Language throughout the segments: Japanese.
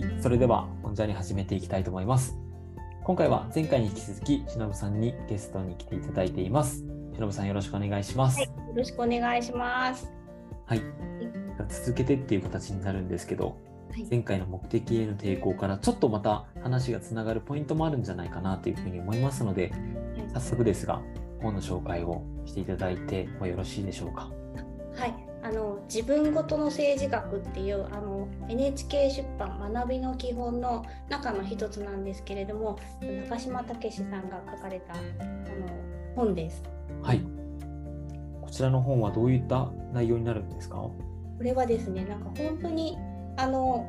はい、それでは本ジャーに始めていきたいと思います。今回は前回に引き続き、しのぶさんにゲストに来ていただいています。しのぶさんよろしくお願いします。はい、よろしくお願いします。はい、続けてっていう形になるんですけど、はい前回の目的への抵抗からちょっとまた話がつながるポイントもあるんじゃないかなというふうに思いますので、早速ですが、本の紹介をしていただいてもよろしいでしょうか？はい、あの自分ごとの政治学っていうあの NHK 出版学びの基本の中の一つなんですけれども、中島武さんが書かれたあの本です。はい。こちらの本はどういった内容になるんですか？これはですね、なんか本当にあの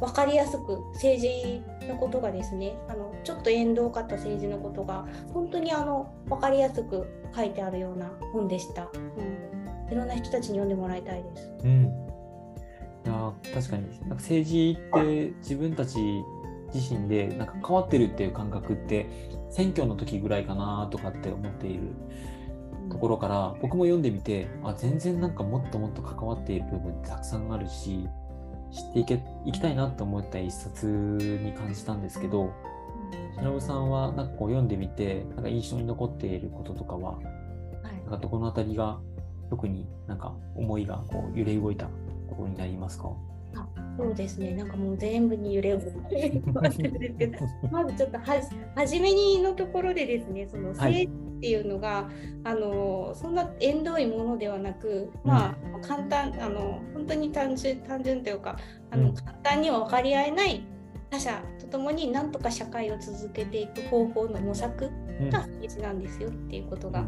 分かりやすく政治のことがですねあのちょっと縁遠かった政治のことが本当にあの分かりやすく書いてあるような本でした、うん、いろんな人たちに読んでもらいたいです。うん。いやー確かになんか政治って自分たち自身でなんか変わってるっていう感覚って選挙の時ぐらいかなとかって思っているところから僕も読んでみてあ全然なんかもっともっと関わっている部分たくさんあるし知っていけいきたいなと思った一冊に感じたんですけど忍さんはなんかこう読んでみてなんか印象に残っていることとかは？はい。なんかどこのあたりが特になんか思いがこう揺れ動いたところになりますか？そうですね、なんかもう全部に揺れをまずちょっとはじ初めにのところでですね、そのはい政治っていうのが、あのそんな縁遠いものではなく、まあ簡単あの本当に単純単純というか、あのうん。簡単には分かり合えない他者とともになんとか社会を続けていく方法の模索うん。が政治なんですよっていうことが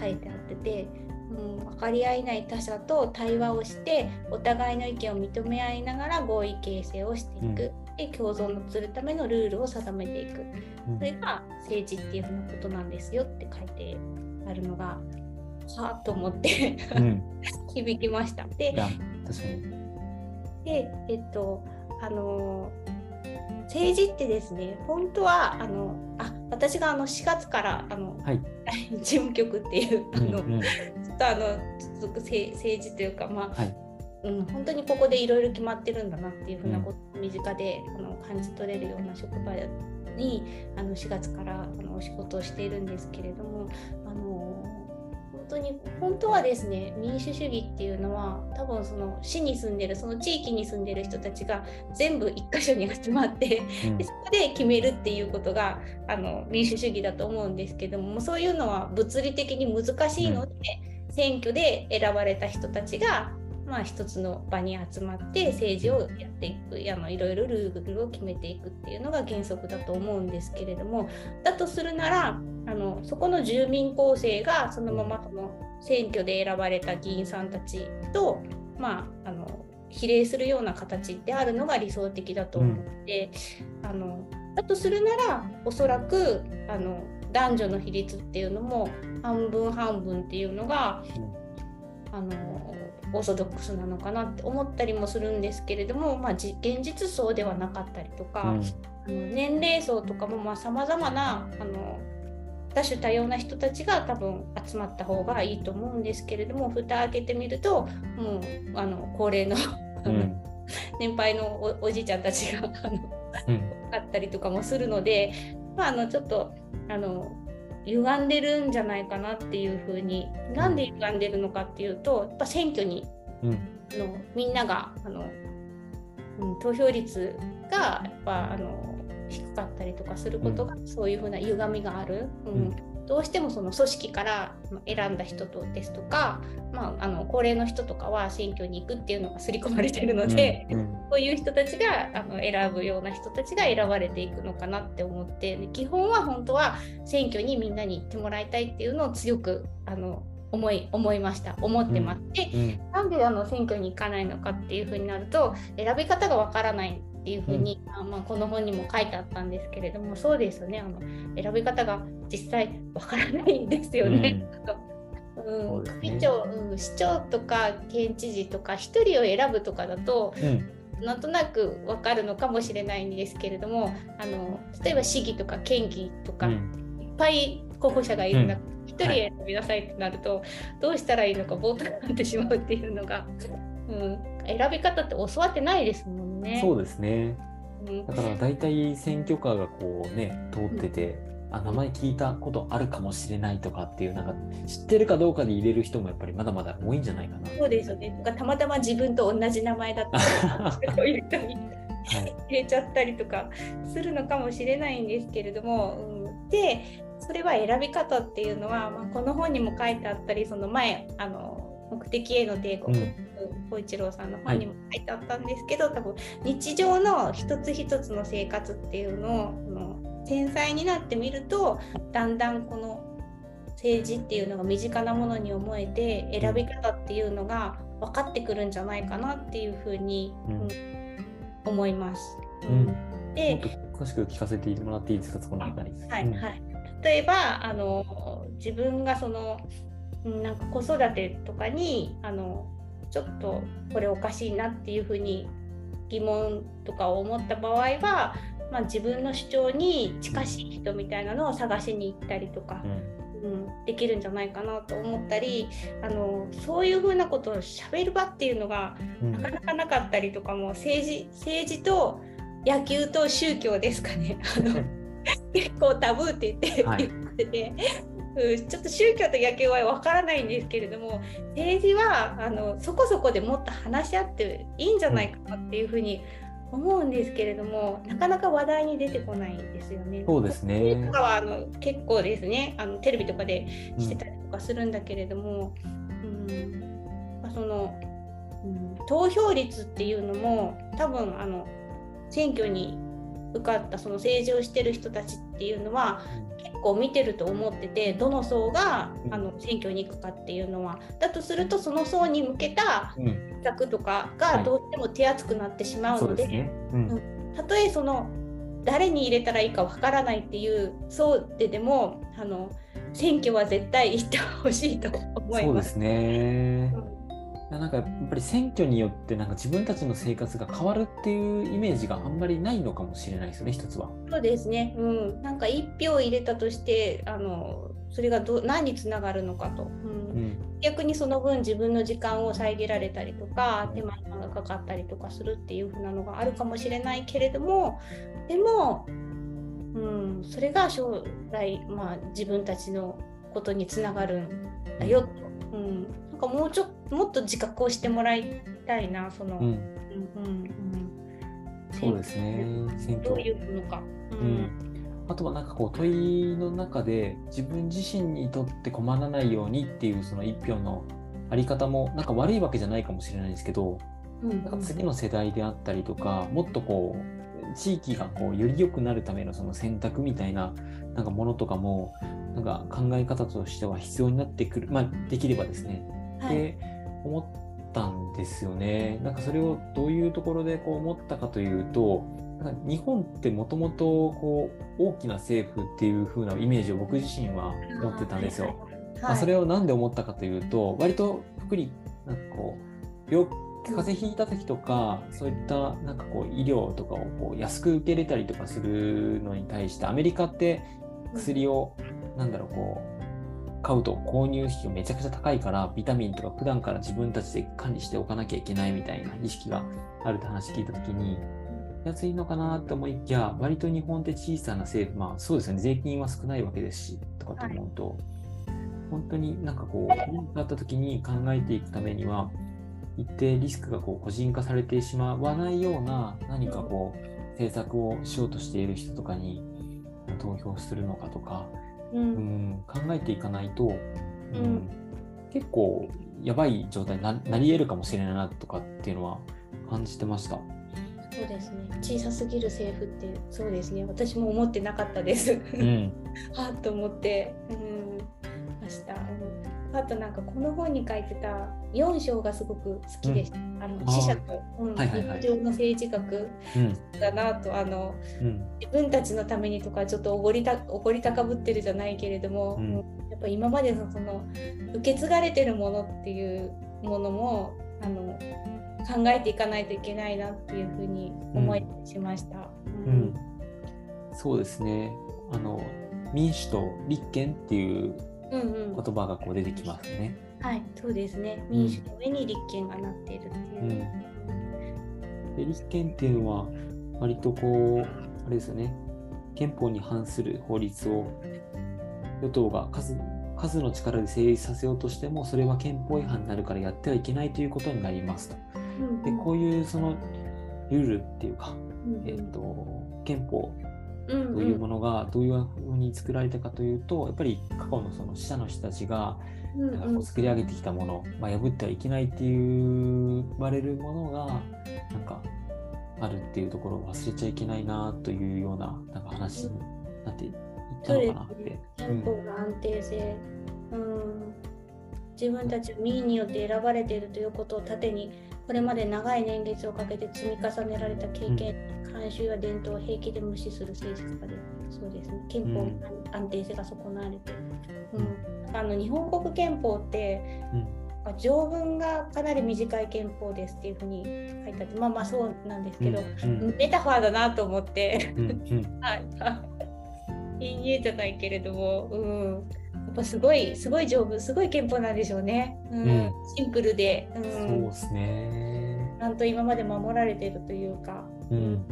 書いてあってて、うん、分かり合えない他者と対話をしてお互いの意見を認め合いながら合意形成をしていく、で共存するためのルールを定めていく。うん。それが政治っていうふうなことなんですよって書いてあるのがはあと思ってうん。響きました。ででえっとあの政治ってですね本当はあのあ私があの4月からあの、はい。事務局っていうあの、うんうんっとあの政政治というかまあ、はい。うん、本当にここでいろいろ決まってるんだなっていうふうなことを身近で、あの感じ取れるような職場にあの4月からあのお仕事をしているんですけれどもあの本当に本当はですね民主主義っていうのは多分その市に住んでるその地域に住んでる人たちが全部一箇所に集まってうん。でそこで決めるっていうことがあの民主主義だと思うんですけどもそういうのは物理的に難しいので、選挙で選ばれた人たちが、まあ、一つの場に集まって政治をやっていくあのいろいろルールを決めていくっていうのが原則だと思うんですけれどもだとするならあのそこの住民構成がそのままその選挙で選ばれた議員さんたちと、まあ、あの比例するような形であるのが理想的だと思って、あのだとするならおそらくあの男女の比率っていうのも半分半分っていうのが、あのオーソドックスなのかなって思ったりもするんですけれども、まあ、じ現実そうではなかったりとか、うん。年齢層とかもさまざまなあの多種多様な人たちが多分集まった方がいいと思うんですけれども蓋開けてみるともうあの高齢のうん。年配のおおじいちゃんたちがあのうん。あったりとかもするので、まあ、あのちょっとあの歪んでるんじゃないかなっていうふうになんで歪んでるのかっていうとやっぱ選挙にうん。あのみんながあの、うん、投票率がやっぱあの低かったりとかすることが、そういうふうな歪みがある、うんうんどうしてもその組織から選んだ人とですとか、まあ、あの高齢の人とかは選挙に行くっていうのが刷り込まれてるので、うんこういう人たちがあの選ぶような人たちが選ばれていくのかなって思ってで基本は本当は選挙にみんなに行ってもらいたいっていうのを強くあの思い思いました。思ってます。でうん。なんであの選挙に行かないのかっていうふうになると選び方がわからないっていうふうに、あまあ、この本にも書いてあったんですけれどもそうですよね。あの選び方が実際わからないんですよね。うん。そうですね。市長、うん、市長とか県知事とか1人を選ぶとかだとうん。なんとなくわかるのかもしれないんですけれどもあの例えば市議とか県議とか、いっうんぱい候補者がいる中、う一人選びなさいってなると、どうしたらいいのかぼーっとなってしまうっていうのが、うん、選び方って教わってないですもんね。そうですね。うん。だから大体選挙カーがこうね通ってて、あ名前聞いたことあるかもしれないとかっていうなんか知ってるかどうかで入れる人もやっぱりまだまだ多いんじゃないかな。そうですよね。とかたまたま自分と同じ名前だったり入れたりはい、入れちゃったりとかするのかもしれないんですけれども、うん、でそれは選び方っていうのは、まあ、この本にも書いてあったりその前あの目的への帝国うん小一郎さんの本にも書いてあったんですけど、多分日常の一つ一つの生活っていうのを繊細になってみるとだんだんこの政治っていうのが身近なものに思えて選び方っていうのが分かってくるんじゃないかなっていうふうに、うん。うん思います。うん、もでっと詳しく聞かせてもらっていいですかそこの中に。うんはいはい、例えばあの自分がそのうんなんか子育てとかにあのちょっとこれおかしいなっていうふうに疑問とかを思った場合は、まあ、自分の主張に近しい人みたいなのを探しに行ったりとか、うん、できるんじゃないかなと思ったりあのそういうふうなことをしゃべる場っていうのがうん。なかなかなかったりとかも政治政治と野球と宗教ですかね。あの 結構タブーって言って,、はい。言ってて、うん、ちょっと宗教と野球はわからないんですけれども政治はあのそこそこでもっと話し合っていいんじゃないかなっていうふうに思うんですけれどもなかなか話題に出てこないんですよね。そうですねとかはあの結構ですねあのテレビとかでしてたりとかするんだけれども、うんまあその、うん、投票率っていうのも多分あの選挙に受かったその政治をしてる人たちっていうのは結構見てると思っててどの層がうん。あの選挙に行くかっていうのは。だとするとその層に向けたうん、施策とかはい。がどうしても手厚くなってしまうので,、そうん。たとえその誰に入れたらいいかわからないっていうそうででもあの選挙は絶対行ってほしいと思いま。そうですすね。う。ん。いやなんかやっぱり選挙によってなんか自分たちの生活が変わるっていうイメージがあんまりないのかもしれないですよね一つは。そうですね、うん、なんか1票入れたとしてあのそれがど何につながるのかと、うん。うん。逆にその分自分の時間を遮られたりとか手間暇がかかったりとかするっていう風なのがあるかもしれないけれどもでも、うん、それが将来、まあ、自分たちのことにつながるんだよと、うん、もうちょもっと自覚をしてもらいたいなその、うん、うんうんうん。そうですね。選挙。どういうのか。ううん。ん、あとはなんかこう問いの中で自分自身にとって困らないようにっていうその一票のあり方もなんか悪いわけじゃないかもしれないですけどうんなんか次の世代であったりとかもっとこう地域がこうより良くなるためのその選択みたいななんかものとかもなんか考え方としては必要になってくるまあできればですねはいって思ったんですよね。なんかそれをどういうところでこう思ったかというと、なんか日本ってもともとこう大きな政府っていう風なイメージを僕自身は持ってたんですよ。まあ、それををなんで思ったかというと、割と福利なんかこう病風邪ひいた時とかそういったなんかこう医療とかをこう安く受け入れたりとかするのに対してアメリカって薬をなんだろうこう買うと購入費がめちゃくちゃ高いからビタミンとか普段から自分たちで管理しておかなきゃいけないみたいな意識があるって話聞いた時に安いのかなって思いきや割と日本って小さな政府まあそうですね。税金は少ないわけですしとかって思うと、本当になんかこう何かあった時に考えていくためには一定リスクがこう個人化されてしまわないような何かこう政策をしようとしている人とかに投票するのかとか、ううんん、考えていかないと、うんうん結構やばい状態にななり得るかもしれないなとかっていうのは感じてました。そうですね小さすぎる政府ってそうですね私も思ってなかったです。うん、はっと思って、うん、ました。うん、あとなんかこの本に書いてた4章がすごく好きでした。あのあー死者と、うん日常の政治学うん、だなとあのうん、自分たちのためにとかちょっとおごりたおごり高ぶってるじゃないけれども、やっぱ今までのその受け継がれてるものっていうものもあの考えていかないといけないなっていうふうに思いしました。う、ん、そうですね。あの民主と立憲っていううんうん言葉がこう出てきますね。はい、そうですね。民主の上に立憲がなっているっていう。で立憲っていうのは割とこう、あれですよね、憲法に反する法律を与党が数数の力で成立させようとしても、それは憲法違反になるからやってはいけないということになりますと。でこういうそのルールっていうか、えーと、憲法というものがどういうふうに作られたかというと、やっぱり過去のその死者の人たちがこう作り上げてきたもの、まあ、破ってはいけないって言われるものがなんかあるっていうところを忘れちゃいけないなというようななんか話になっていったのかなって。憲法の安定性、うん、自分たち民意によって選ばれているということを盾にこれまで長い年月をかけて積み重ねられた経験、うん、慣習や伝統を平気で無視する政治家でそうですね。憲法の安定性が損なわれて、うん、あの日本国憲法って、うん、条文がかなり短い憲法ですっていうふうに書いてあってまあまあそうなんですけど、うん。メタファーだなと思って、はい陰影じゃないけれども、うん、やっぱすごいすごい丈夫すごい憲法なんでしょうね、うん、うん、シンプルで、うん、そうですね。ちゃんと今まで守られてるというか、うん、うん、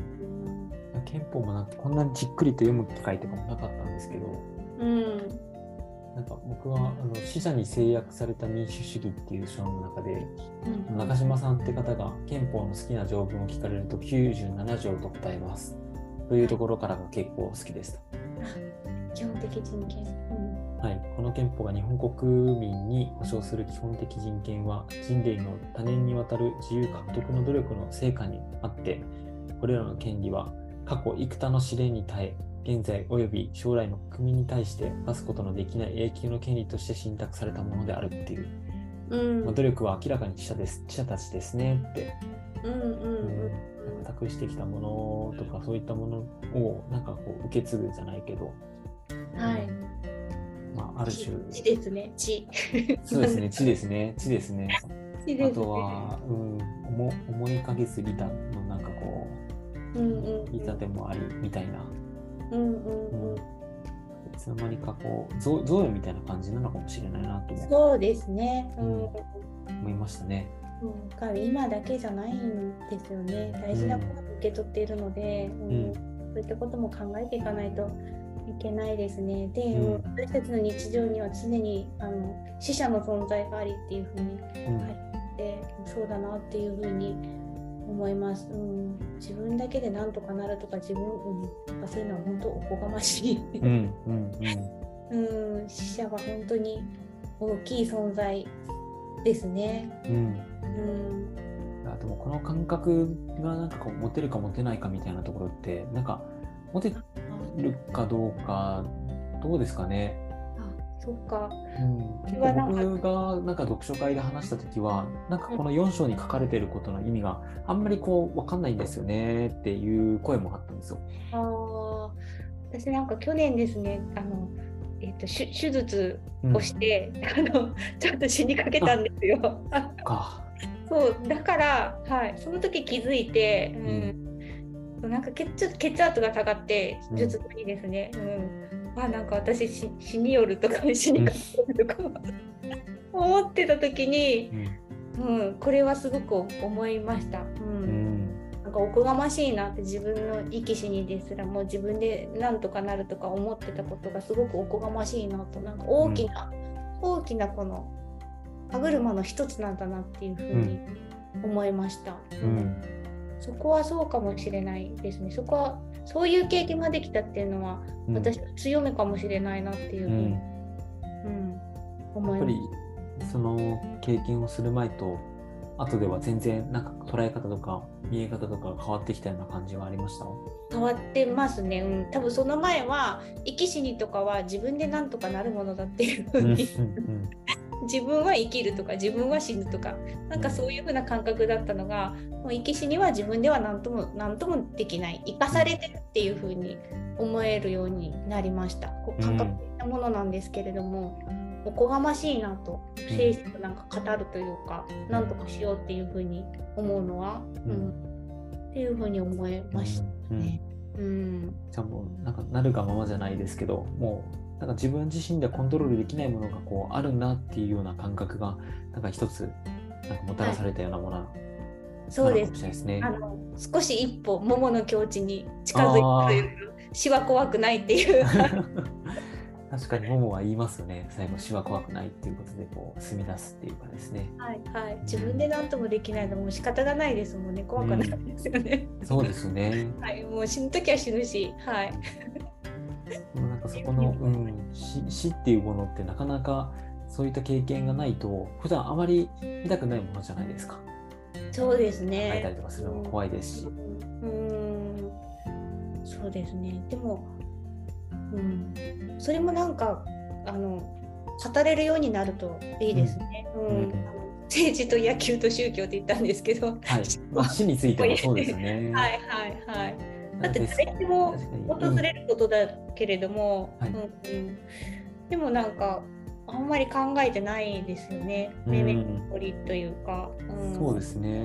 憲法もなんてこんなにじっくりと読む機会とかもなかったんですけど、うん、なんか僕はあの死者に制約された民主主義っていう章の中で、うん、中島さんって方が憲法の好きな条文を聞かれると97条と答えますというところからが結構好きでした。基本的人権、うんはい、この憲法が日本国民に保障する基本的人権は人類の多年にわたる自由獲得の努力の成果にあってこれらの権利は過去幾多の試練に耐え現在及び将来の国民に対して出すことのできない永久の権利として信託されたものであるっていう、うん。まあ、努力は明らかに記者です。記者たちですね。って、うんうんうん託してきたものとかそういったものをなんかこう受け継ぐじゃないけど、はい、まあ、ある種。地ですね。地。そうですね。地ですね。地ですね。ね。あとは、うん、思思いかけすぎたのいざでもありみたいな、うん。うんうん、いつの間にかこう贈与みたいな感じなのかもしれないなとそうですね、うん、思いましたね。うん、今だけじゃないんですよね。大事なことを受け取っているので、うん、うん、そういったことも考えていかないといけないですね。で、うん、私たちの日常には常にあの死者の存在がありっていうふうに書いて、そうだなっていうふうに思います、うん。自分だけでなんとかなるとか自分、うん、かそういうのは本当おこがましい。うん、うん、死者は本当に大きい存在ですね。うんうん、でもこの感覚がなんかこう持てるか持てないかみたいなところってなんか持てるかどうかどうですかねそうか、うん、結構僕がなんか読書会で話した時はなんかこの4章に書かれてることの意味があんまりこう分かんないんですよねっていう声もあったんですよ。あ私なんか去年ですねあのえーと、手術をして、うん、あのちょっと死にかけたんですよ。そ うだから、はい、その時気づいて、うん、なんか血血圧が下がって術後にですね、うん、あなんか私死によるとか死にかけるとか、思ってた時に、うん。これはすごく思いました。うん。かおこがましいなって自分の生き死にですらもう自分でなんとかなるとか思ってたことがすごくおこがましいなと。なんか大きな、うん、大きなこの歯車の一つなんだなっていうふうに思いました、うん、そこはそうかもしれないですね。そこはそういう経験ができたっていうのは、私の強みかもしれないなっていうふうに、うん。やっぱりその経験をする前と後では全然なんか捉え方とか見え方とか変わってきたような感じはありました？変わってますね、うん、多分その前は生き死にとかは自分でなんとかなるものだっていうふうに自分は生きるとか自分は死ぬとかなんかそういうふうな感覚だったのがもう生き死には自分では何とも何ともできない生かされてるっていうふうに思えるようになりました。こう感覚的なものなんですけれども。うんおこがましいなと聖書なんか語るというか、うん、なんとかしようっていうふうに思うのは、うん、うん、っていうふうに思いましたね。うん、うん、じゃあもうなんかなるがままじゃないですけどもうなんか自分自身でコントロールできないものがこうあるなっていうような感覚がなんか一つなんかもたらされたようなものそうです。ですね。あの少し一歩桃の境地に近づいたというか死は怖くないっていう。確かにももは言いますよね。最後死は怖くないっていうことでこう住み出すっていうかですね。はい、はい、自分で何ともできないのも仕方がないですもんね。怖くないですよね、そうですね。はい。もう死ぬ時は死ぬし。はい。でもなんかそこの、うん、死死っていうものってなかなかそういった経験がないと普段あまり見たくないものじゃないですか。そうです書いたりねとかするのも怖いですし。うん。そうですね。でもうん。それもなんかあの語れるようになるといいですね、うん。うん。あの政治と野球と宗教って言ったんですけど、はい。まあ、死についてもそうですよね。はいはいはいだって誰でも訪れることだけれども、うん、はい。うん、でもなんかあんまり考えてないですよね、うん、目巡りというか、うん、そうですね。